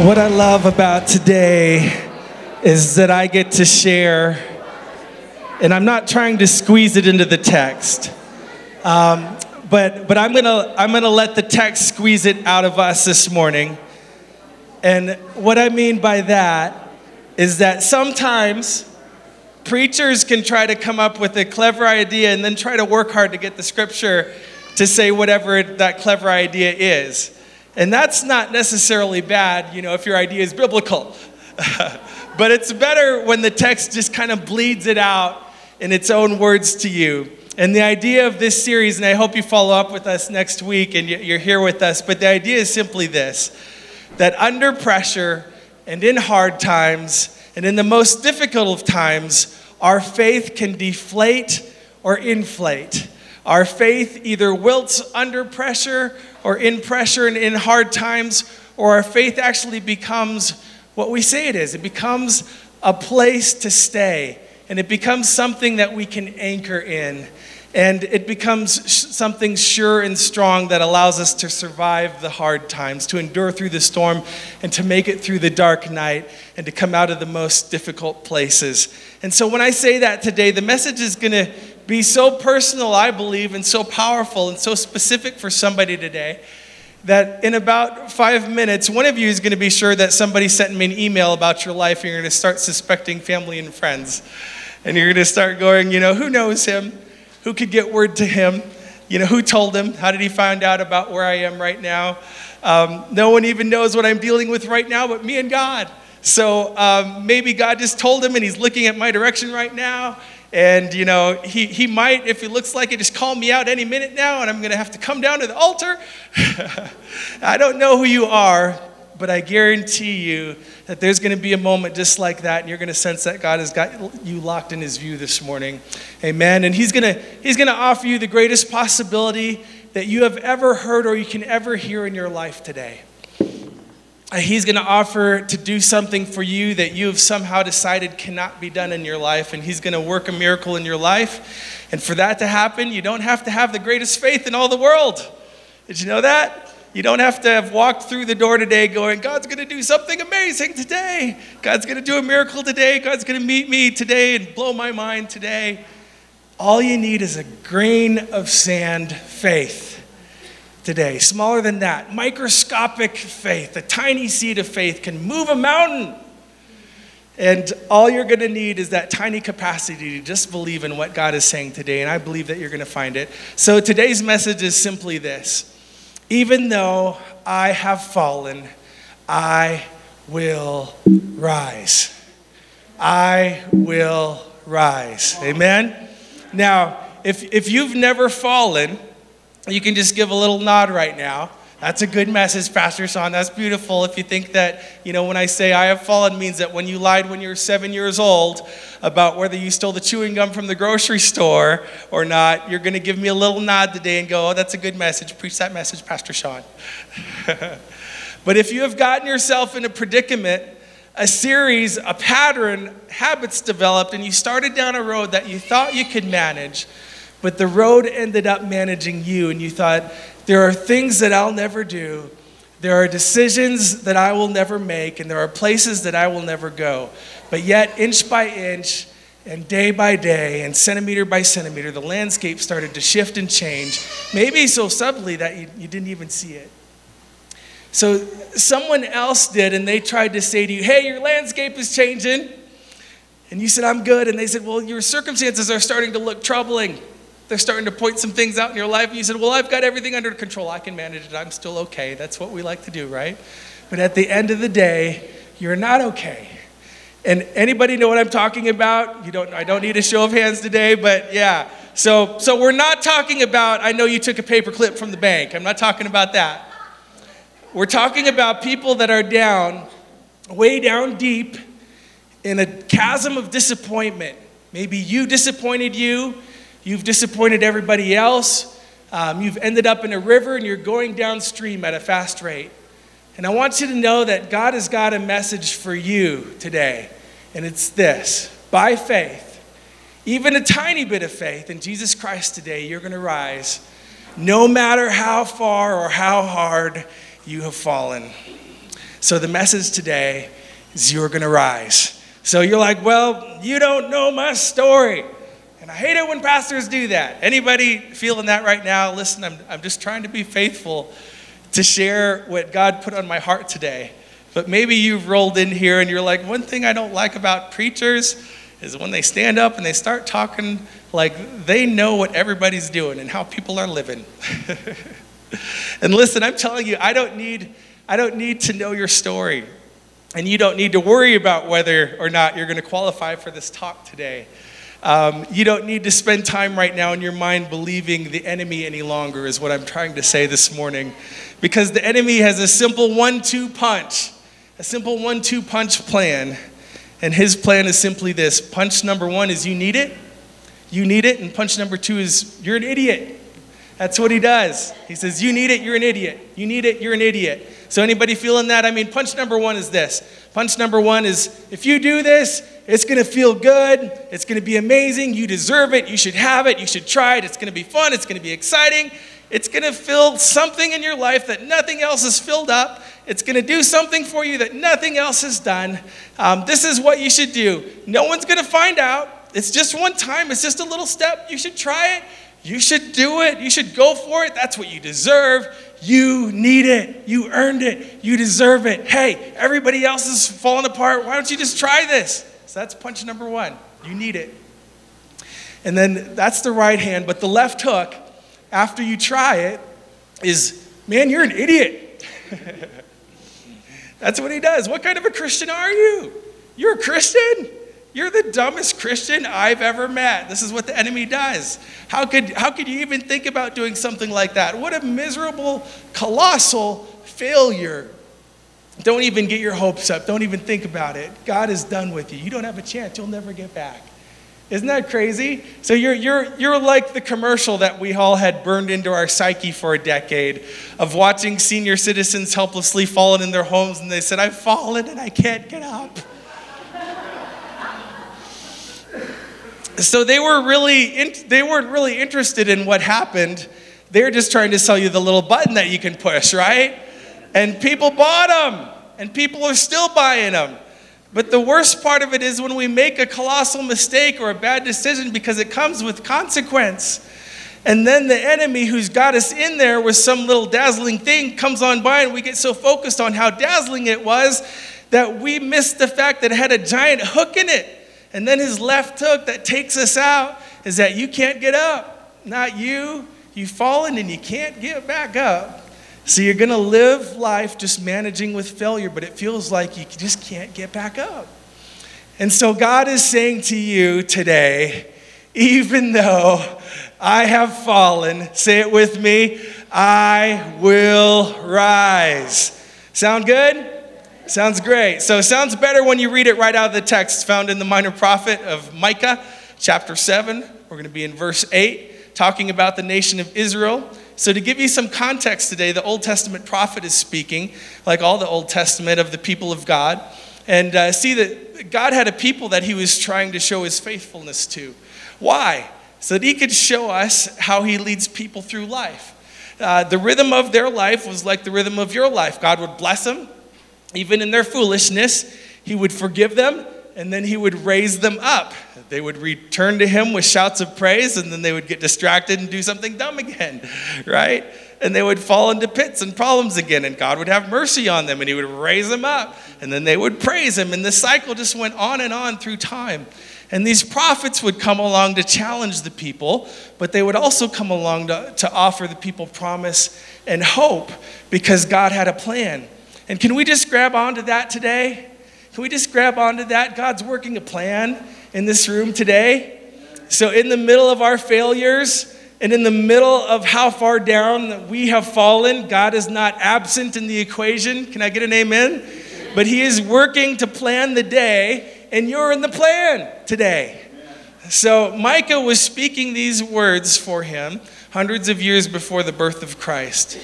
What I love about today is that I get to share, and I'm not trying to squeeze it into the text, um, but, but I'm, gonna, I'm gonna let the text squeeze it out of us this morning. And what I mean by that is that sometimes preachers can try to come up with a clever idea and then try to work hard to get the scripture to say whatever that clever idea is. And that's not necessarily bad, you know, if your idea is biblical. but it's better when the text just kind of bleeds it out in its own words to you. And the idea of this series, and I hope you follow up with us next week and you're here with us, but the idea is simply this that under pressure and in hard times and in the most difficult of times, our faith can deflate or inflate. Our faith either wilts under pressure or in pressure and in hard times, or our faith actually becomes what we say it is. It becomes a place to stay, and it becomes something that we can anchor in. And it becomes something sure and strong that allows us to survive the hard times, to endure through the storm, and to make it through the dark night, and to come out of the most difficult places. And so, when I say that today, the message is going to be so personal, I believe, and so powerful and so specific for somebody today that in about five minutes, one of you is going to be sure that somebody sent me an email about your life, and you're going to start suspecting family and friends. And you're going to start going, you know, who knows him? Who could get word to him? You know, who told him? How did he find out about where I am right now? Um, no one even knows what I'm dealing with right now but me and God. So um, maybe God just told him and he's looking at my direction right now. And, you know, he, he might, if he looks like it, just call me out any minute now and I'm going to have to come down to the altar. I don't know who you are, but I guarantee you that there's going to be a moment just like that and you're going to sense that God has got you locked in his view this morning. Amen. And he's going to he's going to offer you the greatest possibility that you have ever heard or you can ever hear in your life today. Uh, he's going to offer to do something for you that you have somehow decided cannot be done in your life, and He's going to work a miracle in your life. And for that to happen, you don't have to have the greatest faith in all the world. Did you know that? You don't have to have walked through the door today going, God's going to do something amazing today. God's going to do a miracle today. God's going to meet me today and blow my mind today. All you need is a grain of sand faith today. Smaller than that, microscopic faith, a tiny seed of faith can move a mountain. And all you're going to need is that tiny capacity to just believe in what God is saying today. And I believe that you're going to find it. So today's message is simply this Even though I have fallen, I will rise. I will rise. Amen? Now, if, if you've never fallen, you can just give a little nod right now. That's a good message, Pastor Sean. That's beautiful. If you think that, you know, when I say I have fallen means that when you lied when you were seven years old about whether you stole the chewing gum from the grocery store or not, you're going to give me a little nod today and go, oh, that's a good message. Preach that message, Pastor Sean. but if you have gotten yourself in a predicament, a series, a pattern, habits developed, and you started down a road that you thought you could manage, but the road ended up managing you, and you thought, there are things that I'll never do. There are decisions that I will never make, and there are places that I will never go. But yet, inch by inch, and day by day, and centimeter by centimeter, the landscape started to shift and change, maybe so subtly that you, you didn't even see it. So, someone else did, and they tried to say to you, Hey, your landscape is changing. And you said, I'm good. And they said, Well, your circumstances are starting to look troubling they're starting to point some things out in your life, and you said, Well, I've got everything under control. I can manage it. I'm still okay. That's what we like to do, right? But at the end of the day, you're not okay. And anybody know what I'm talking about? You don't I don't need a show of hands today, but yeah. So so we're not talking about I know you took a paper clip from the bank. I'm not talking about that. We're talking about people that are down, way down deep in a chasm of disappointment. Maybe you disappointed you. You've disappointed everybody else. Um, you've ended up in a river and you're going downstream at a fast rate. And I want you to know that God has got a message for you today. And it's this by faith, even a tiny bit of faith in Jesus Christ today, you're going to rise no matter how far or how hard you have fallen. So the message today is you're going to rise. So you're like, well, you don't know my story. And I hate it when pastors do that. Anybody feeling that right now? Listen, I'm, I'm just trying to be faithful to share what God put on my heart today. But maybe you've rolled in here and you're like, one thing I don't like about preachers is when they stand up and they start talking like they know what everybody's doing and how people are living. and listen, I'm telling you, I don't need I don't need to know your story. And you don't need to worry about whether or not you're going to qualify for this talk today. Um, you don't need to spend time right now in your mind believing the enemy any longer, is what I'm trying to say this morning. Because the enemy has a simple one two punch, a simple one two punch plan. And his plan is simply this punch number one is you need it, you need it, and punch number two is you're an idiot. That's what he does. He says, You need it, you're an idiot. You need it, you're an idiot. So, anybody feeling that? I mean, punch number one is this. Punch number one is if you do this, it's gonna feel good. It's gonna be amazing. You deserve it. You should have it. You should try it. It's gonna be fun. It's gonna be exciting. It's gonna fill something in your life that nothing else has filled up. It's gonna do something for you that nothing else has done. Um, this is what you should do. No one's gonna find out. It's just one time, it's just a little step. You should try it. You should do it. You should go for it. That's what you deserve. You need it. You earned it. You deserve it. Hey, everybody else is falling apart. Why don't you just try this? So that's punch number one. You need it. And then that's the right hand, but the left hook, after you try it, is man, you're an idiot. that's what he does. What kind of a Christian are you? You're a Christian? You're the dumbest Christian I've ever met. This is what the enemy does. How could, how could you even think about doing something like that? What a miserable, colossal failure. Don't even get your hopes up. Don't even think about it. God is done with you. You don't have a chance. You'll never get back. Isn't that crazy? So you're, you're, you're like the commercial that we all had burned into our psyche for a decade of watching senior citizens helplessly falling in their homes and they said, I've fallen and I can't get up. So they were really in, they weren't really interested in what happened. They were just trying to sell you the little button that you can push, right? And people bought them, and people are still buying them. But the worst part of it is when we make a colossal mistake or a bad decision because it comes with consequence. And then the enemy who's got us in there with some little dazzling thing comes on by, and we get so focused on how dazzling it was that we miss the fact that it had a giant hook in it. And then his left hook that takes us out is that you can't get up. Not you. You've fallen and you can't get back up. So you're going to live life just managing with failure, but it feels like you just can't get back up. And so God is saying to you today, even though I have fallen, say it with me, I will rise. Sound good? Sounds great. So, it sounds better when you read it right out of the text found in the minor prophet of Micah, chapter 7. We're going to be in verse 8, talking about the nation of Israel. So, to give you some context today, the Old Testament prophet is speaking, like all the Old Testament, of the people of God. And uh, see that God had a people that he was trying to show his faithfulness to. Why? So that he could show us how he leads people through life. Uh, the rhythm of their life was like the rhythm of your life. God would bless them, even in their foolishness, he would forgive them and then he would raise them up. They would return to him with shouts of praise and then they would get distracted and do something dumb again, right? And they would fall into pits and problems again, and God would have mercy on them and he would raise them up and then they would praise him. And the cycle just went on and on through time. And these prophets would come along to challenge the people, but they would also come along to, to offer the people promise and hope because God had a plan. And can we just grab onto that today? Can we just grab onto that? God's working a plan in this room today. So, in the middle of our failures and in the middle of how far down we have fallen, God is not absent in the equation. Can I get an amen? But He is working to plan the day, and you're in the plan today. So, Micah was speaking these words for him hundreds of years before the birth of Christ.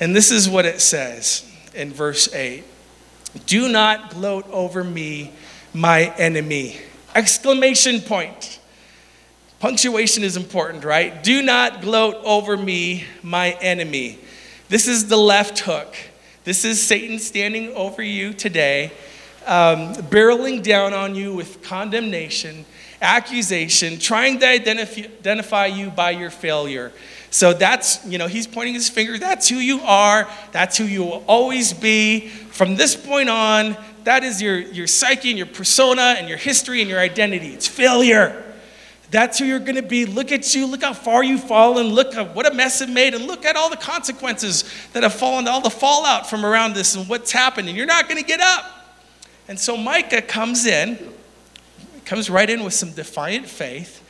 And this is what it says in verse 8 Do not gloat over me, my enemy. Exclamation point. Punctuation is important, right? Do not gloat over me, my enemy. This is the left hook. This is Satan standing over you today, um, barreling down on you with condemnation, accusation, trying to identify, identify you by your failure. So that's, you know, he's pointing his finger. That's who you are. That's who you will always be. From this point on, that is your, your psyche and your persona and your history and your identity. It's failure. That's who you're going to be. Look at you. Look how far you've fallen. Look at what a mess it made. And look at all the consequences that have fallen, all the fallout from around this and what's happened. And you're not going to get up. And so Micah comes in, comes right in with some defiant faith,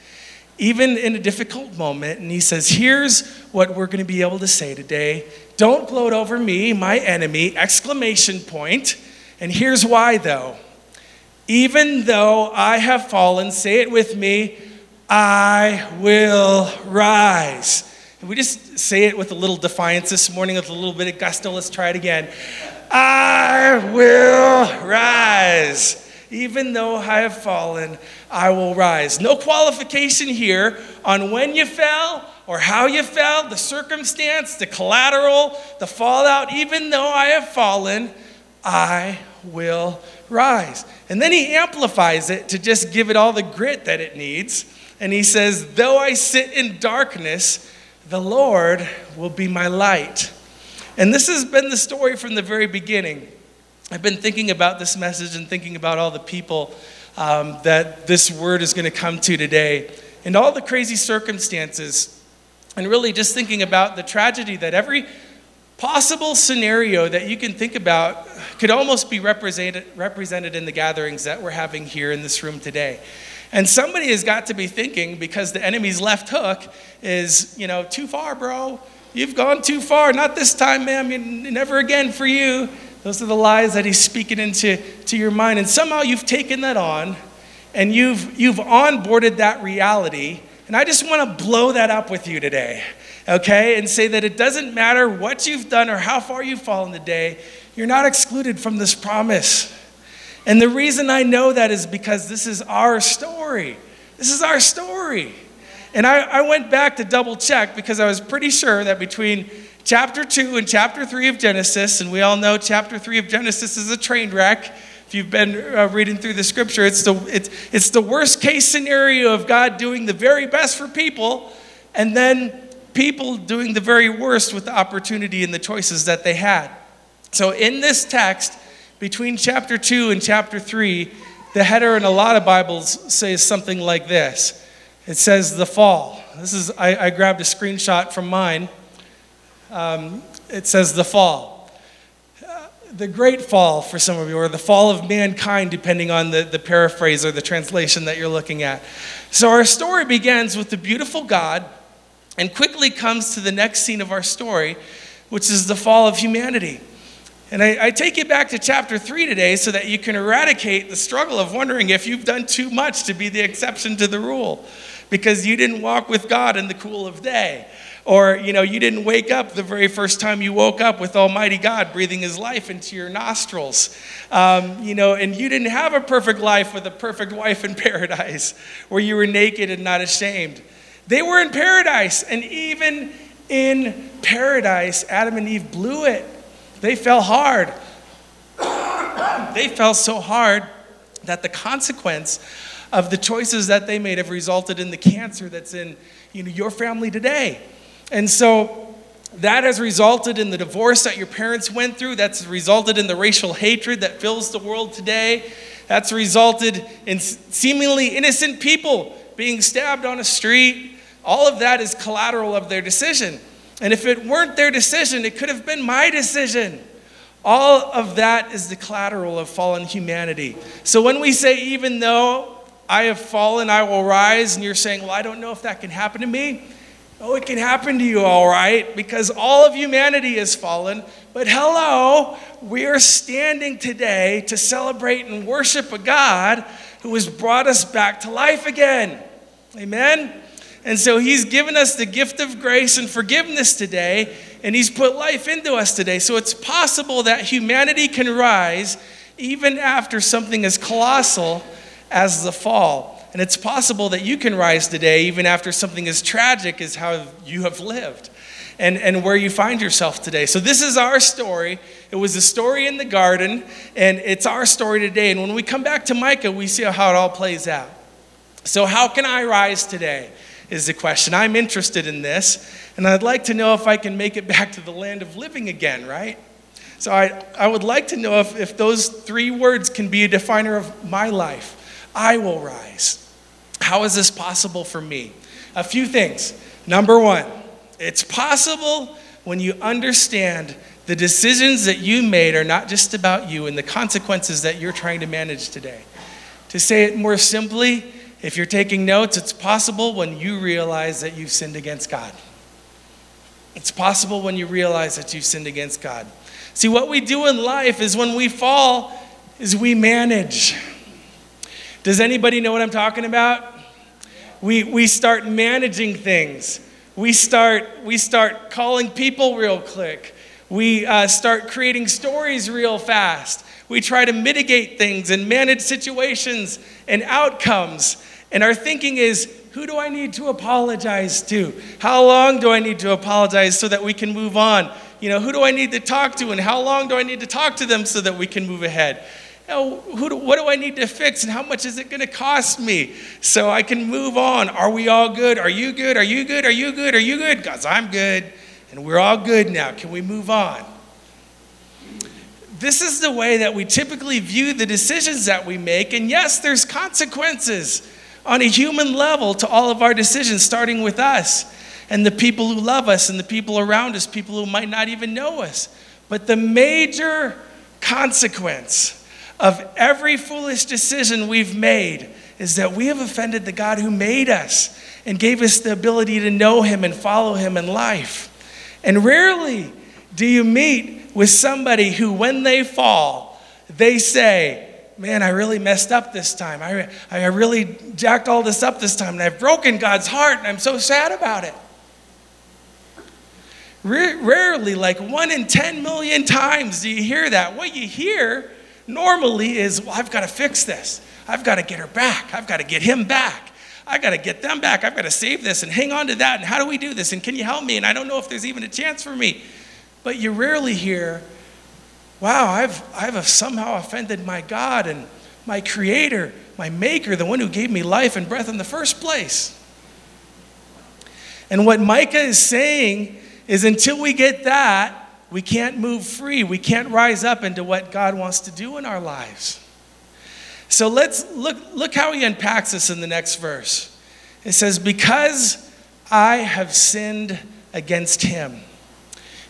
even in a difficult moment. And he says, Here's what we're going to be able to say today. Don't gloat over me, my enemy! Exclamation point. And here's why, though. Even though I have fallen, say it with me, I will rise. And we just say it with a little defiance this morning, with a little bit of gusto. Let's try it again. I will rise. Even though I have fallen, I will rise. No qualification here on when you fell or how you fell, the circumstance, the collateral, the fallout. Even though I have fallen, I will rise. And then he amplifies it to just give it all the grit that it needs. And he says, Though I sit in darkness, the Lord will be my light. And this has been the story from the very beginning. I've been thinking about this message and thinking about all the people um, that this word is going to come to today and all the crazy circumstances. And really just thinking about the tragedy that every possible scenario that you can think about could almost be represented, represented in the gatherings that we're having here in this room today. And somebody has got to be thinking because the enemy's left hook is, you know, too far, bro. You've gone too far. Not this time, ma'am. Never again for you. Those are the lies that he's speaking into to your mind. And somehow you've taken that on and you've, you've onboarded that reality. And I just want to blow that up with you today okay, and say that it doesn't matter what you've done or how far you've fallen today, you're not excluded from this promise. And the reason I know that is because this is our story. This is our story. And I, I went back to double check because I was pretty sure that between chapter 2 and chapter 3 of Genesis, and we all know chapter 3 of Genesis is a train wreck. If you've been uh, reading through the scripture, it's the, it's, it's the worst case scenario of God doing the very best for people and then people doing the very worst with the opportunity and the choices that they had. So, in this text, between chapter 2 and chapter 3, the header in a lot of Bibles says something like this it says, The fall. This is, I, I grabbed a screenshot from mine. Um, it says, The fall. Uh, the great fall for some of you, or the fall of mankind, depending on the, the paraphrase or the translation that you're looking at. So, our story begins with the beautiful God and quickly comes to the next scene of our story, which is the fall of humanity. And I, I, take you back to chapter 3 today so that you can eradicate the struggle of wondering if you've done too much to be the exception to the rule because you didn't walk with God in the cool of day. Or, you know, you didn't wake up the very first time you woke up with Almighty God breathing His life into your nostrils. Um, you know, and you didn't have a perfect life with a perfect wife in paradise where you were naked and not ashamed. They were in paradise, and even in paradise, Adam and Eve blew it. They fell hard. they fell so hard that the consequence of the choices that they made have resulted in the cancer that's in you know, your family today. And so that has resulted in the divorce that your parents went through. That's resulted in the racial hatred that fills the world today. That's resulted in seemingly innocent people being stabbed on a street, all of that is collateral of their decision. And if it weren't their decision, it could have been my decision. All of that is the collateral of fallen humanity. So when we say, even though I have fallen, I will rise, and you're saying, well, I don't know if that can happen to me. Oh, it can happen to you, all right, because all of humanity has fallen. But hello, we are standing today to celebrate and worship a God who has brought us back to life again. Amen? And so he's given us the gift of grace and forgiveness today, and he's put life into us today. So it's possible that humanity can rise even after something as colossal as the fall. And it's possible that you can rise today even after something as tragic as how you have lived. and, and where you find yourself today. So, this is our story. It was a story in the garden, and it's our story today. And when we come back to Micah, we see how it all plays out. So, how can I rise today? Is the question. I'm interested in this, and I'd like to know if I can make it back to the land of living again, right? So, I, I would like to know if, if those three words can be a definer of my life. I will rise. How is this possible for me? A few things. Number one, it's possible when you understand the decisions that you made are not just about you and the consequences that you're trying to manage today. To say it more simply, if you're taking notes, it's possible when you realize that you've sinned against God. It's possible when you realize that you've sinned against God. See, what we do in life is when we fall, is we manage. Does anybody know what I'm talking about? We, we start managing things. We start, we start calling people real quick. We uh, start creating stories real fast. We try to mitigate things and manage situations and outcomes. And our thinking is who do I need to apologize to? How long do I need to apologize so that we can move on? You know, who do I need to talk to and how long do I need to talk to them so that we can move ahead? Do, what do I need to fix and how much is it going to cost me so I can move on? Are we all good? Are you good? Are you good? Are you good? Are you good? Because I'm good and we're all good now. Can we move on? This is the way that we typically view the decisions that we make. And yes, there's consequences on a human level to all of our decisions, starting with us and the people who love us and the people around us, people who might not even know us. But the major consequence of every foolish decision we've made is that we have offended the God who made us and gave us the ability to know Him and follow Him in life. And rarely do you meet with somebody who, when they fall, they say, Man, I really messed up this time. I, I really jacked all this up this time, and I've broken God's heart, and I'm so sad about it. Rarely, like one in 10 million times, do you hear that. What you hear normally is, well, I've got to fix this. I've got to get her back. I've got to get him back. I've got to get them back. I've got to save this and hang on to that. And how do we do this? And can you help me? And I don't know if there's even a chance for me. But you rarely hear, wow, I've, I've somehow offended my God and my Creator, my Maker, the one who gave me life and breath in the first place. And what Micah is saying is until we get that, we can't move free. We can't rise up into what God wants to do in our lives. So let's look, look how he unpacks this in the next verse. It says, Because I have sinned against him.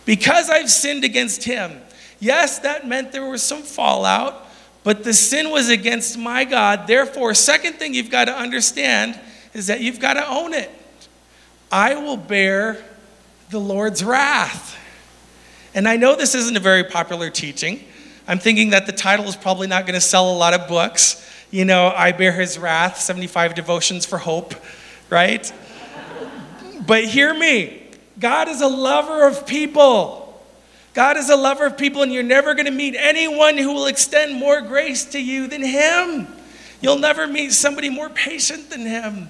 Because I've sinned against him. Yes, that meant there was some fallout, but the sin was against my God. Therefore, second thing you've got to understand is that you've got to own it. I will bear the Lord's wrath. And I know this isn't a very popular teaching. I'm thinking that the title is probably not going to sell a lot of books. You know, I Bear His Wrath, 75 Devotions for Hope, right? but hear me God is a lover of people. God is a lover of people, and you're never going to meet anyone who will extend more grace to you than Him. You'll never meet somebody more patient than Him.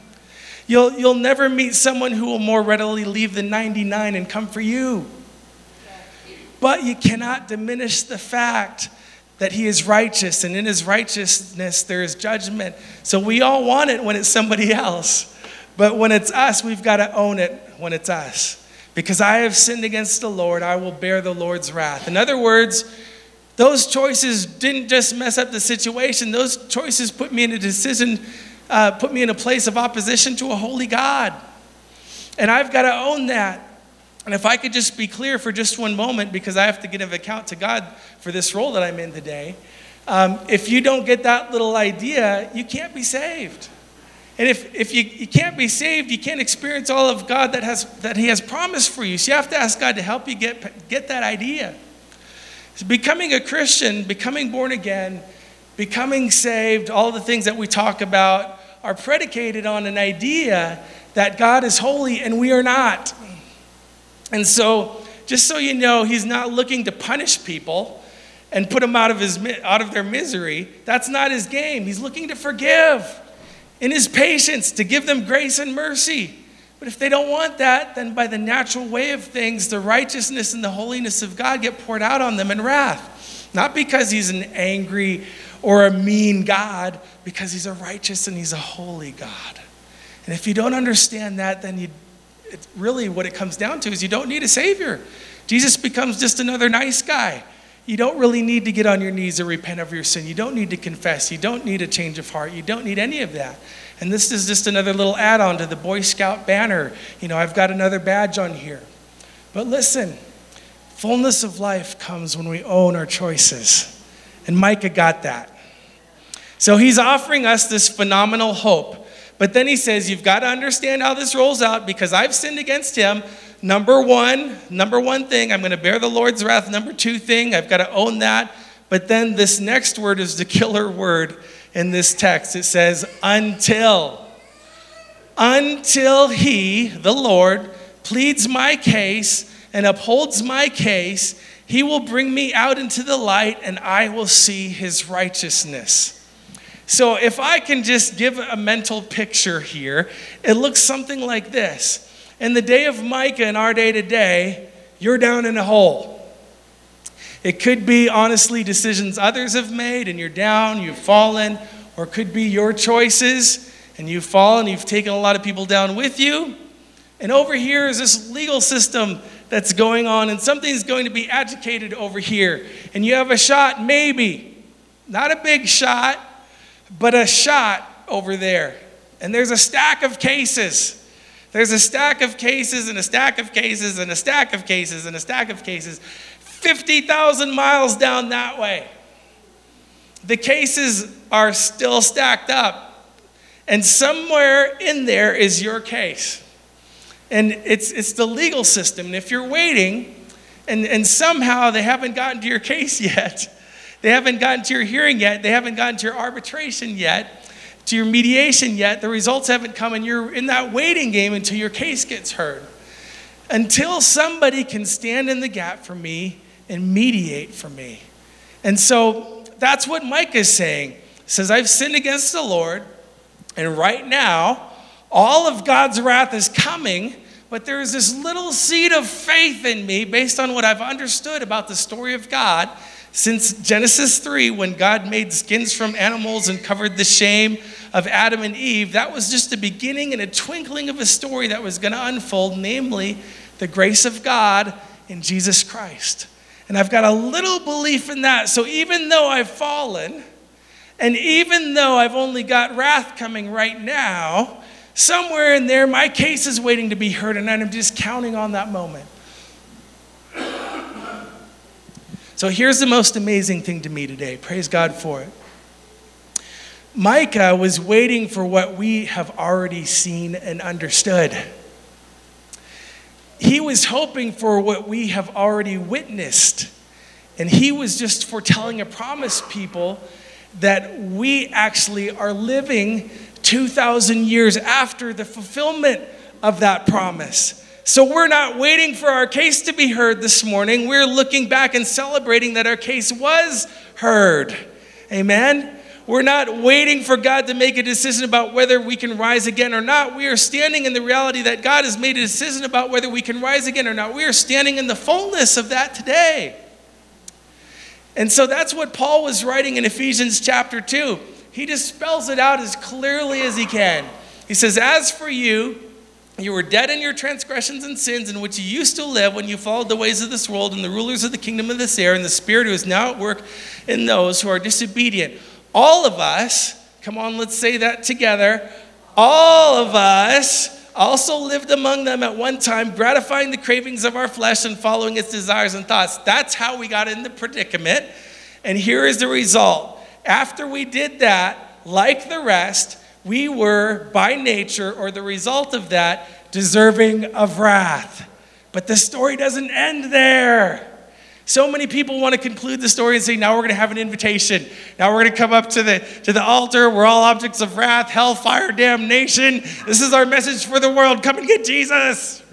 You'll, you'll never meet someone who will more readily leave the 99 and come for you. But you cannot diminish the fact that he is righteous, and in his righteousness there is judgment. So we all want it when it's somebody else. But when it's us, we've got to own it when it's us. Because I have sinned against the Lord, I will bear the Lord's wrath. In other words, those choices didn't just mess up the situation, those choices put me in a decision, uh, put me in a place of opposition to a holy God. And I've got to own that. And if I could just be clear for just one moment, because I have to give an account to God for this role that I'm in today, um, if you don't get that little idea, you can't be saved. And if, if you, you can't be saved, you can't experience all of God that, has, that He has promised for you. So you have to ask God to help you get, get that idea. So becoming a Christian, becoming born again, becoming saved, all the things that we talk about are predicated on an idea that God is holy and we are not. And so, just so you know, he's not looking to punish people and put them out of, his, out of their misery. That's not his game. He's looking to forgive in his patience, to give them grace and mercy. But if they don't want that, then by the natural way of things, the righteousness and the holiness of God get poured out on them in wrath. Not because he's an angry or a mean God, because he's a righteous and he's a holy God. And if you don't understand that, then you, it's really what it comes down to is you don't need a Savior. Jesus becomes just another nice guy. You don't really need to get on your knees and repent of your sin. You don't need to confess. You don't need a change of heart. You don't need any of that. And this is just another little add on to the Boy Scout banner. You know, I've got another badge on here. But listen, fullness of life comes when we own our choices. And Micah got that. So he's offering us this phenomenal hope. But then he says, You've got to understand how this rolls out because I've sinned against him. Number one, number one thing, I'm going to bear the Lord's wrath. Number two thing, I've got to own that. But then this next word is the killer word in this text. It says, until. Until he, the Lord, pleads my case and upholds my case, he will bring me out into the light and I will see his righteousness. So, if I can just give a mental picture here, it looks something like this. In the day of Micah in our day today, you're down in a hole. It could be, honestly, decisions others have made and you're down, you've fallen, or it could be your choices and you've fallen, you've taken a lot of people down with you. And over here is this legal system that's going on, and something's going to be agitated over here. And you have a shot, maybe, not a big shot, but a shot over there. And there's a stack of cases. There's a stack of cases and a stack of cases and a stack of cases and a stack of cases. 50,000 miles down that way. The cases are still stacked up. And somewhere in there is your case. And it's, it's the legal system. And if you're waiting and, and somehow they haven't gotten to your case yet, they haven't gotten to your hearing yet, they haven't gotten to your arbitration yet, to your mediation yet. The results haven't come, and you're in that waiting game until your case gets heard. Until somebody can stand in the gap for me and mediate for me. And so that's what Micah is saying. He says, I've sinned against the Lord, and right now, all of God's wrath is coming, but there is this little seed of faith in me based on what I've understood about the story of God since Genesis 3, when God made skins from animals and covered the shame of Adam and Eve, that was just the beginning and a twinkling of a story that was going to unfold, namely the grace of God in Jesus Christ. And I've got a little belief in that. So even though I've fallen, and even though I've only got wrath coming right now, somewhere in there, my case is waiting to be heard, and I'm just counting on that moment. So here's the most amazing thing to me today. Praise God for it. Micah was waiting for what we have already seen and understood. He was hoping for what we have already witnessed. And he was just foretelling a promise, people, that we actually are living 2,000 years after the fulfillment of that promise. So we're not waiting for our case to be heard this morning. We're looking back and celebrating that our case was heard. Amen. We're not waiting for God to make a decision about whether we can rise again or not. We are standing in the reality that God has made a decision about whether we can rise again or not. We are standing in the fullness of that today. And so that's what Paul was writing in Ephesians chapter 2. He just spells it out as clearly as he can. He says, As for you, you were dead in your transgressions and sins in which you used to live when you followed the ways of this world and the rulers of the kingdom of this air and the spirit who is now at work in those who are disobedient. All of us, come on, let's say that together. All of us also lived among them at one time, gratifying the cravings of our flesh and following its desires and thoughts. That's how we got in the predicament. And here is the result. After we did that, like the rest, we were by nature, or the result of that, deserving of wrath. But the story doesn't end there. So many people want to conclude the story and say, now we're going to have an invitation. Now we're going to come up to the, to the altar. We're all objects of wrath, hellfire, damnation. This is our message for the world. Come and get Jesus.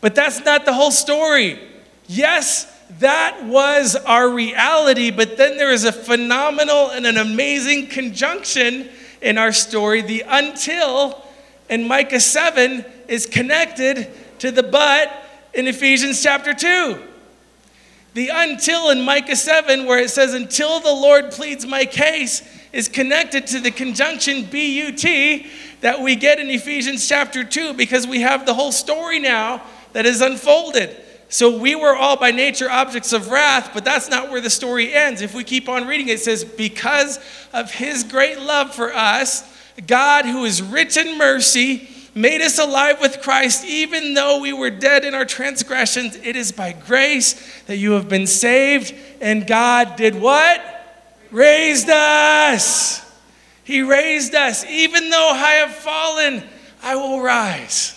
But that's not the whole story. Yes, that was our reality, but then there is a phenomenal and an amazing conjunction in our story, the until in Micah 7 is connected to the but in Ephesians chapter 2. The until in Micah 7, where it says, until the Lord pleads my case, is connected to the conjunction but that we get in Ephesians chapter 2 because we have the whole story now that is unfolded. So we were all by nature objects of wrath, but that's not where the story ends. If we keep on reading, it says, Because of his great love for us, God, who is rich in mercy, made us alive with Christ, even though we were dead in our transgressions. It is by grace that you have been saved. And God did what? Raised us. He raised us. Even though I have fallen, I will rise.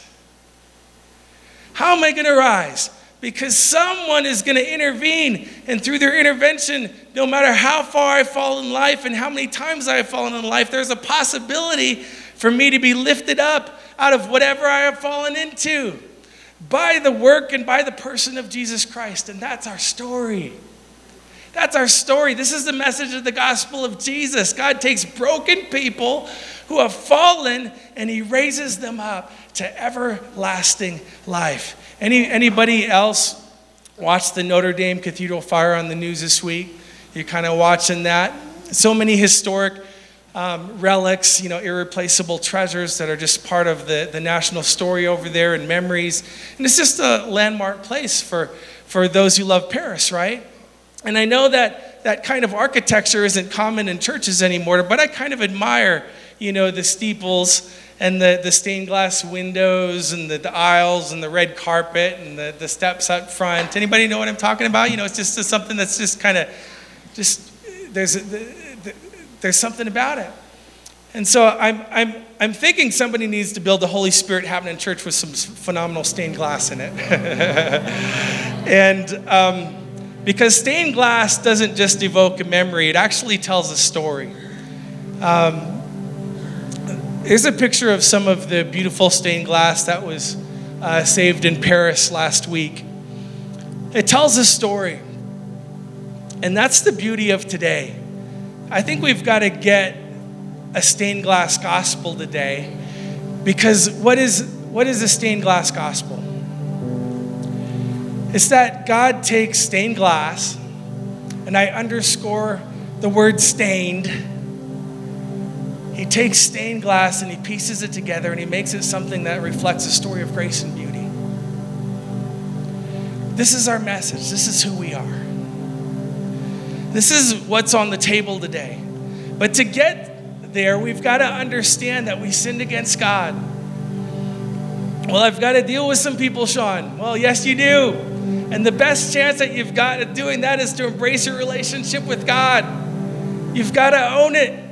How am I going to rise? Because someone is going to intervene, and through their intervention, no matter how far I fall in life and how many times I have fallen in life, there's a possibility for me to be lifted up out of whatever I have fallen into by the work and by the person of Jesus Christ. And that's our story. That's our story. This is the message of the gospel of Jesus. God takes broken people who have fallen and he raises them up to everlasting life. Any, anybody else watch the Notre Dame Cathedral fire on the news this week? You're kind of watching that. So many historic um, relics, you know, irreplaceable treasures that are just part of the, the national story over there and memories. And it's just a landmark place for, for those who love Paris, right? And I know that that kind of architecture isn't common in churches anymore, but I kind of admire, you know, the steeples and the, the stained glass windows and the, the aisles and the red carpet and the, the steps up front. Anybody know what I'm talking about? You know, it's just something that's just kind of, just, there's, there's something about it. And so I'm, I'm, I'm thinking somebody needs to build a Holy Spirit happening church with some phenomenal stained glass in it. and um, because stained glass doesn't just evoke a memory, it actually tells a story. Um, here's a picture of some of the beautiful stained glass that was uh, saved in Paris last week. It tells a story. And that's the beauty of today. I think we've got to get a stained glass gospel today because what is, what is a stained glass gospel? It's that God takes stained glass, and I underscore the word stained. He takes stained glass and he pieces it together and he makes it something that reflects a story of grace and beauty. This is our message. This is who we are. This is what's on the table today. But to get there, we've got to understand that we sinned against God. Well, I've got to deal with some people, Sean. Well, yes, you do. And the best chance that you've got at doing that is to embrace your relationship with God. You've got to own it,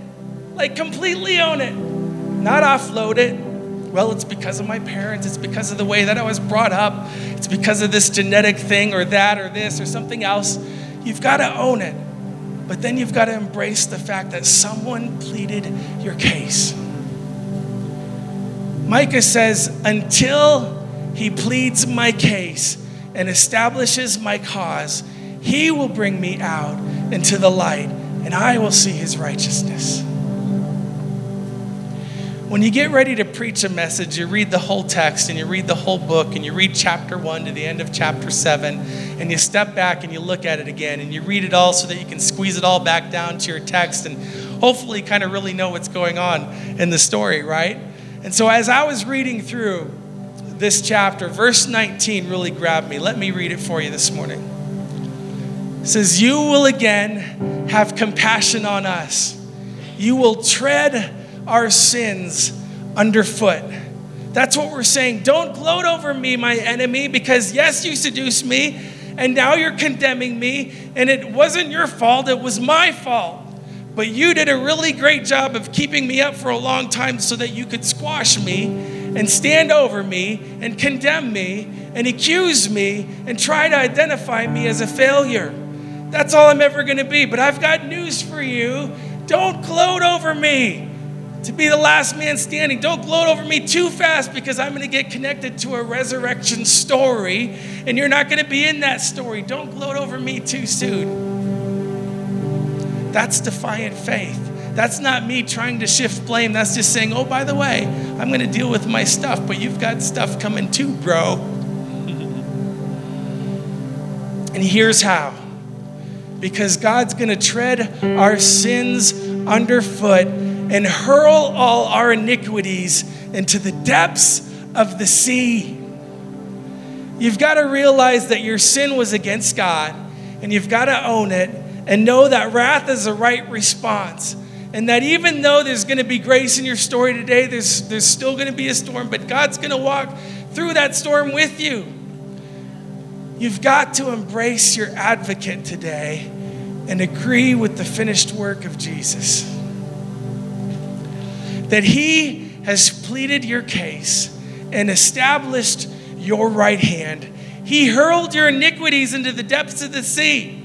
like completely own it, not offload it. Well, it's because of my parents. It's because of the way that I was brought up. It's because of this genetic thing or that or this or something else. You've got to own it. But then you've got to embrace the fact that someone pleaded your case. Micah says, until he pleads my case and establishes my cause, he will bring me out into the light, and I will see his righteousness. When you get ready to preach a message, you read the whole text and you read the whole book and you read chapter one to the end of chapter seven, and you step back and you look at it again and you read it all so that you can squeeze it all back down to your text and hopefully kind of really know what's going on in the story, right? And so as I was reading through this chapter, verse 19 really grabbed me. Let me read it for you this morning. It says, You will again have compassion on us. You will tread our sins underfoot. That's what we're saying. Don't gloat over me, my enemy, because yes, you seduced me, and now you're condemning me, and it wasn't your fault, it was my fault. But you did a really great job of keeping me up for a long time so that you could squash me and stand over me and condemn me and accuse me and try to identify me as a failure. That's all I'm ever going to be. But I've got news for you. Don't gloat over me to be the last man standing. Don't gloat over me too fast because I'm going to get connected to a resurrection story and you're not going to be in that story. Don't gloat over me too soon. That's defiant faith. That's not me trying to shift blame. That's just saying, oh, by the way, I'm going to deal with my stuff, but you've got stuff coming too, bro. and here's how because God's going to tread our sins underfoot and hurl all our iniquities into the depths of the sea. You've got to realize that your sin was against God, and you've got to own it and know that wrath is the right response. And that even though there's going to be grace in your story today, there's, there's still going to be a storm, but God's going to walk through that storm with you. You've got to embrace your advocate today and agree with the finished work of Jesus. That he has pleaded your case and established your right hand. He hurled your iniquities into the depths of the sea.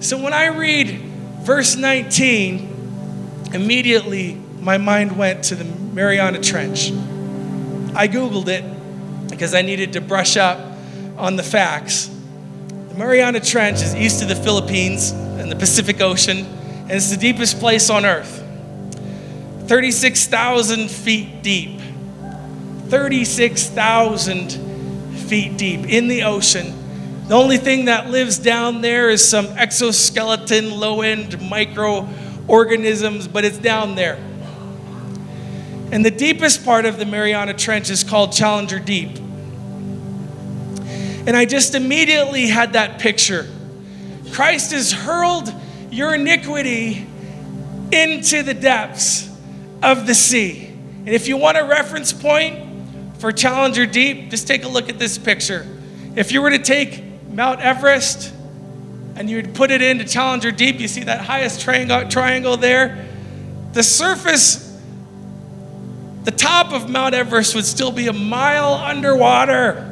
So when I read verse 19, immediately my mind went to the Mariana Trench. I Googled it because I needed to brush up on the facts. The Mariana Trench is east of the Philippines and the Pacific Ocean, and it's the deepest place on earth. 36,000 feet deep. 36,000 feet deep in the ocean. The only thing that lives down there is some exoskeleton, low end microorganisms, but it's down there. And the deepest part of the Mariana Trench is called Challenger Deep. And I just immediately had that picture. Christ has hurled your iniquity into the depths of the sea. And if you want a reference point for Challenger Deep, just take a look at this picture. If you were to take Mount Everest and you would put it into Challenger Deep, you see that highest triangle, triangle there? The surface, the top of Mount Everest would still be a mile underwater.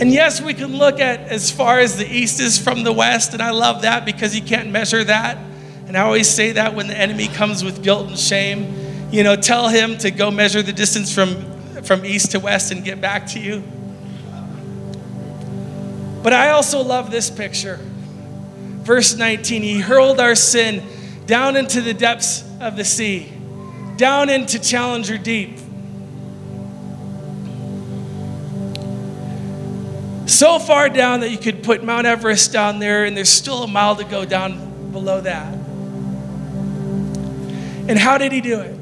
And yes, we can look at as far as the east is from the west, and I love that because you can't measure that. And I always say that when the enemy comes with guilt and shame, you know, tell him to go measure the distance from, from east to west and get back to you. But I also love this picture. Verse 19 He hurled our sin down into the depths of the sea, down into Challenger Deep. so far down that you could put Mount Everest down there, and there's still a mile to go down below that. And how did he do it?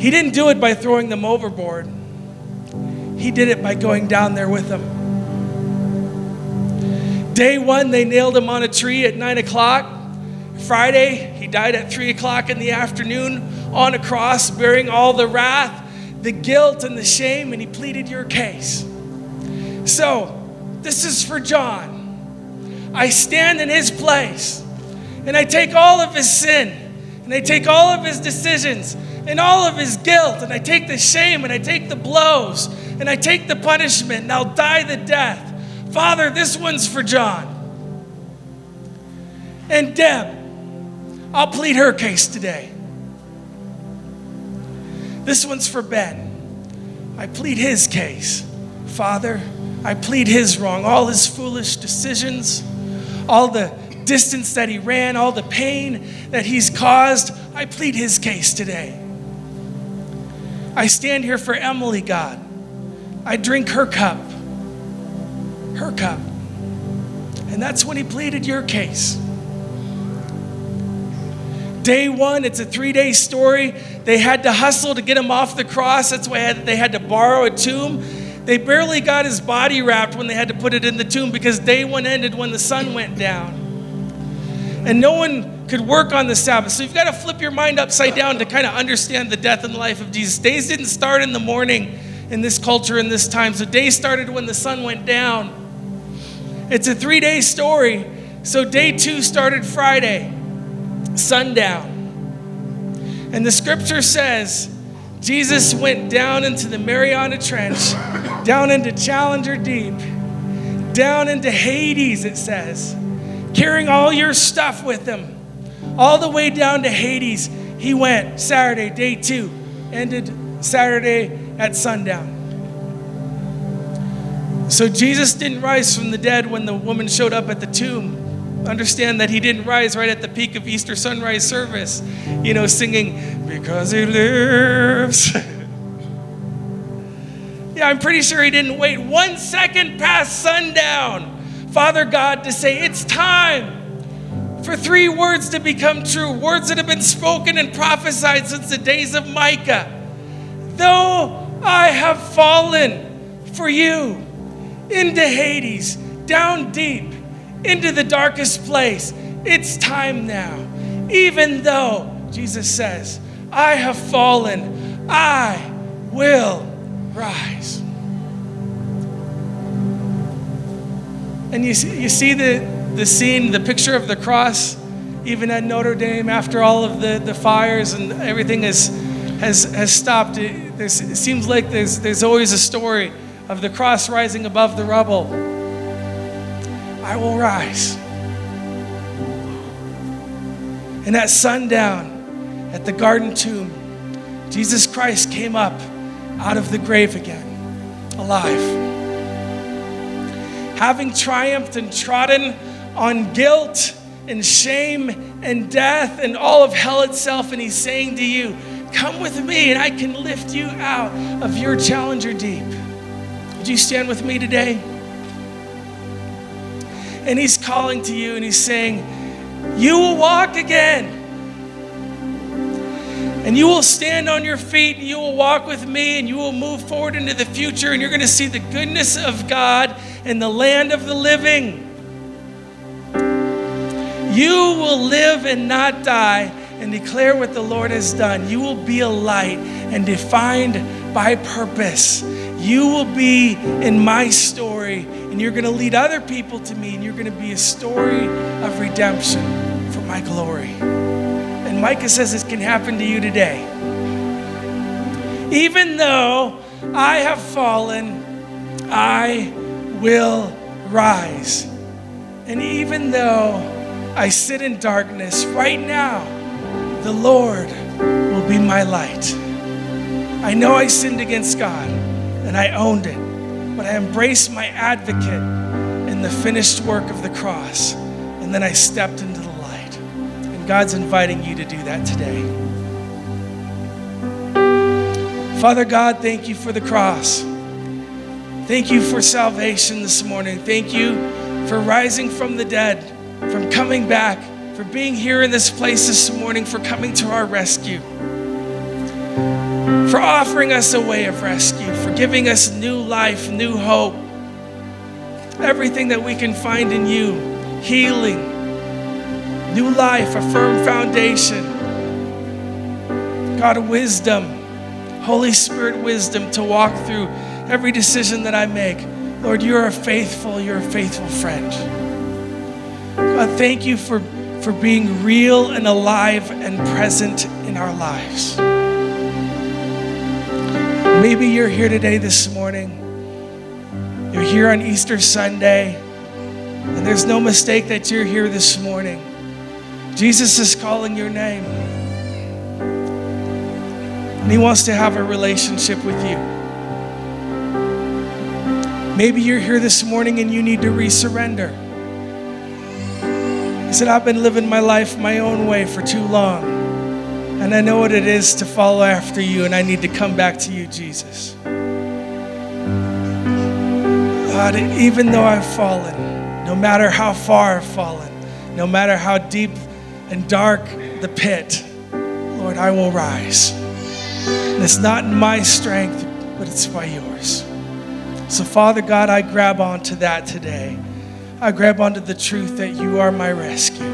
He didn't do it by throwing them overboard, he did it by going down there with them. Day one, they nailed him on a tree at nine o'clock. Friday, he died at three o'clock in the afternoon on a cross, bearing all the wrath, the guilt, and the shame, and he pleaded your case. So, this is for John. I stand in his place and I take all of his sin and I take all of his decisions and all of his guilt and I take the shame and I take the blows and I take the punishment and I'll die the death. Father, this one's for John. And Deb, I'll plead her case today. This one's for Ben. I plead his case. Father, I plead his wrong, all his foolish decisions, all the distance that he ran, all the pain that he's caused. I plead his case today. I stand here for Emily, God. I drink her cup, her cup. And that's when he pleaded your case. Day one, it's a three day story. They had to hustle to get him off the cross. That's why they had to borrow a tomb. They barely got his body wrapped when they had to put it in the tomb because day one ended when the sun went down. And no one could work on the Sabbath. So you've got to flip your mind upside down to kind of understand the death and life of Jesus. Days didn't start in the morning in this culture in this time. So days started when the sun went down. It's a three day story. So day two started Friday, sundown. And the scripture says, Jesus went down into the Mariana Trench, down into Challenger Deep, down into Hades, it says, carrying all your stuff with him. All the way down to Hades, he went Saturday, day two, ended Saturday at sundown. So Jesus didn't rise from the dead when the woman showed up at the tomb. Understand that he didn't rise right at the peak of Easter sunrise service, you know, singing, Because he lives. yeah, I'm pretty sure he didn't wait one second past sundown, Father God, to say, It's time for three words to become true, words that have been spoken and prophesied since the days of Micah. Though I have fallen for you into Hades, down deep into the darkest place, it's time now. Even though, Jesus says, I have fallen, I will rise. And you see, you see the, the scene, the picture of the cross, even at Notre Dame, after all of the, the fires and everything has, has, has stopped, it, it seems like there's, there's always a story of the cross rising above the rubble. I will rise. And at sundown, at the garden tomb, Jesus Christ came up out of the grave again, alive. Having triumphed and trodden on guilt and shame and death and all of hell itself. And he's saying to you, Come with me and I can lift you out of your challenger deep. Would you stand with me today? And he's calling to you and he's saying, You will walk again. And you will stand on your feet and you will walk with me and you will move forward into the future and you're going to see the goodness of God in the land of the living. You will live and not die and declare what the Lord has done. You will be a light and defined by purpose. You will be in my story, and you're going to lead other people to me, and you're going to be a story of redemption for my glory. And Micah says it can happen to you today. Even though I have fallen, I will rise. And even though I sit in darkness, right now, the Lord will be my light. I know I sinned against God and I owned it, but I embraced my advocate in the finished work of the cross. And then I stepped into the light. And God's inviting you to do that today. Father God, thank you for the cross. Thank you for salvation this morning. Thank you for rising from the dead from coming back, for being here in this place this morning, for coming to our rescue, for offering us a way of rescue, for giving us new life, new hope, everything that we can find in you healing, new life, a firm foundation. God, wisdom, Holy Spirit, wisdom to walk through every decision that I make. Lord, you're a faithful, you're a faithful friend. God, thank you for, for being real and alive and present in our lives. Maybe you're here today, this morning. You're here on Easter Sunday, and there's no mistake that you're here this morning. Jesus is calling your name, and He wants to have a relationship with you. Maybe you're here this morning and you need to resurrender. He said, I've been living my life my own way for too long. And I know what it is to follow after you, and I need to come back to you, Jesus. God, even though I've fallen, no matter how far I've fallen, no matter how deep and dark the pit, Lord, I will rise. And it's not in my strength, but it's by yours. So, Father God, I grab onto that today. I grab onto the truth that you are my rescue.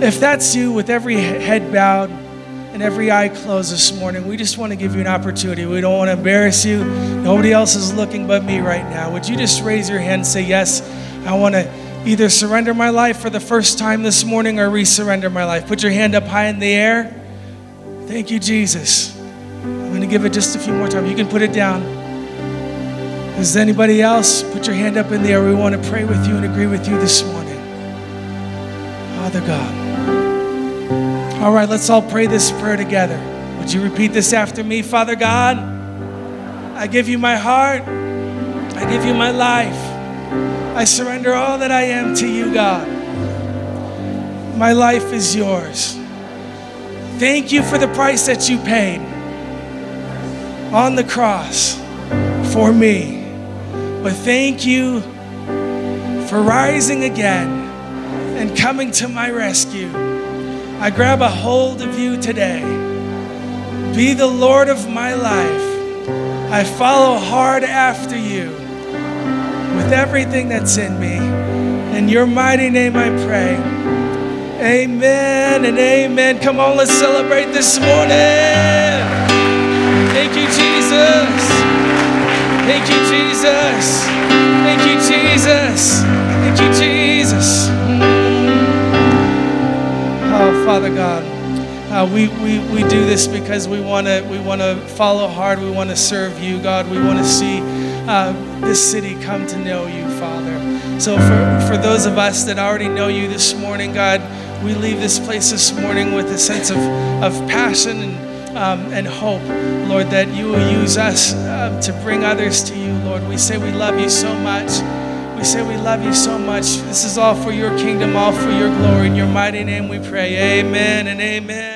If that's you, with every head bowed and every eye closed this morning, we just want to give you an opportunity. We don't want to embarrass you. Nobody else is looking but me right now. Would you just raise your hand and say, Yes, I want to either surrender my life for the first time this morning or resurrender my life? Put your hand up high in the air. Thank you, Jesus. I'm going to give it just a few more times. You can put it down. Is anybody else? Put your hand up in the air. We want to pray with you and agree with you this morning. Father God. All right, let's all pray this prayer together. Would you repeat this after me? Father God, I give you my heart. I give you my life. I surrender all that I am to you, God. My life is yours. Thank you for the price that you paid on the cross for me. But thank you for rising again and coming to my rescue. I grab a hold of you today. Be the Lord of my life. I follow hard after you with everything that's in me. In your mighty name I pray. Amen and amen. Come on, let's celebrate this morning. Thank you, Jesus. Thank you, Jesus. Thank you, Jesus. Thank you, Jesus. Oh, Father God, uh, we, we, we do this because we want to we want to follow hard. We want to serve you, God. We want to see uh, this city come to know you, Father. So for, for those of us that already know you this morning, God, we leave this place this morning with a sense of, of passion and, um, and hope, Lord, that you will use us um, to bring others to you, Lord. We say we love you so much. We say we love you so much. This is all for your kingdom, all for your glory. In your mighty name we pray. Amen and amen.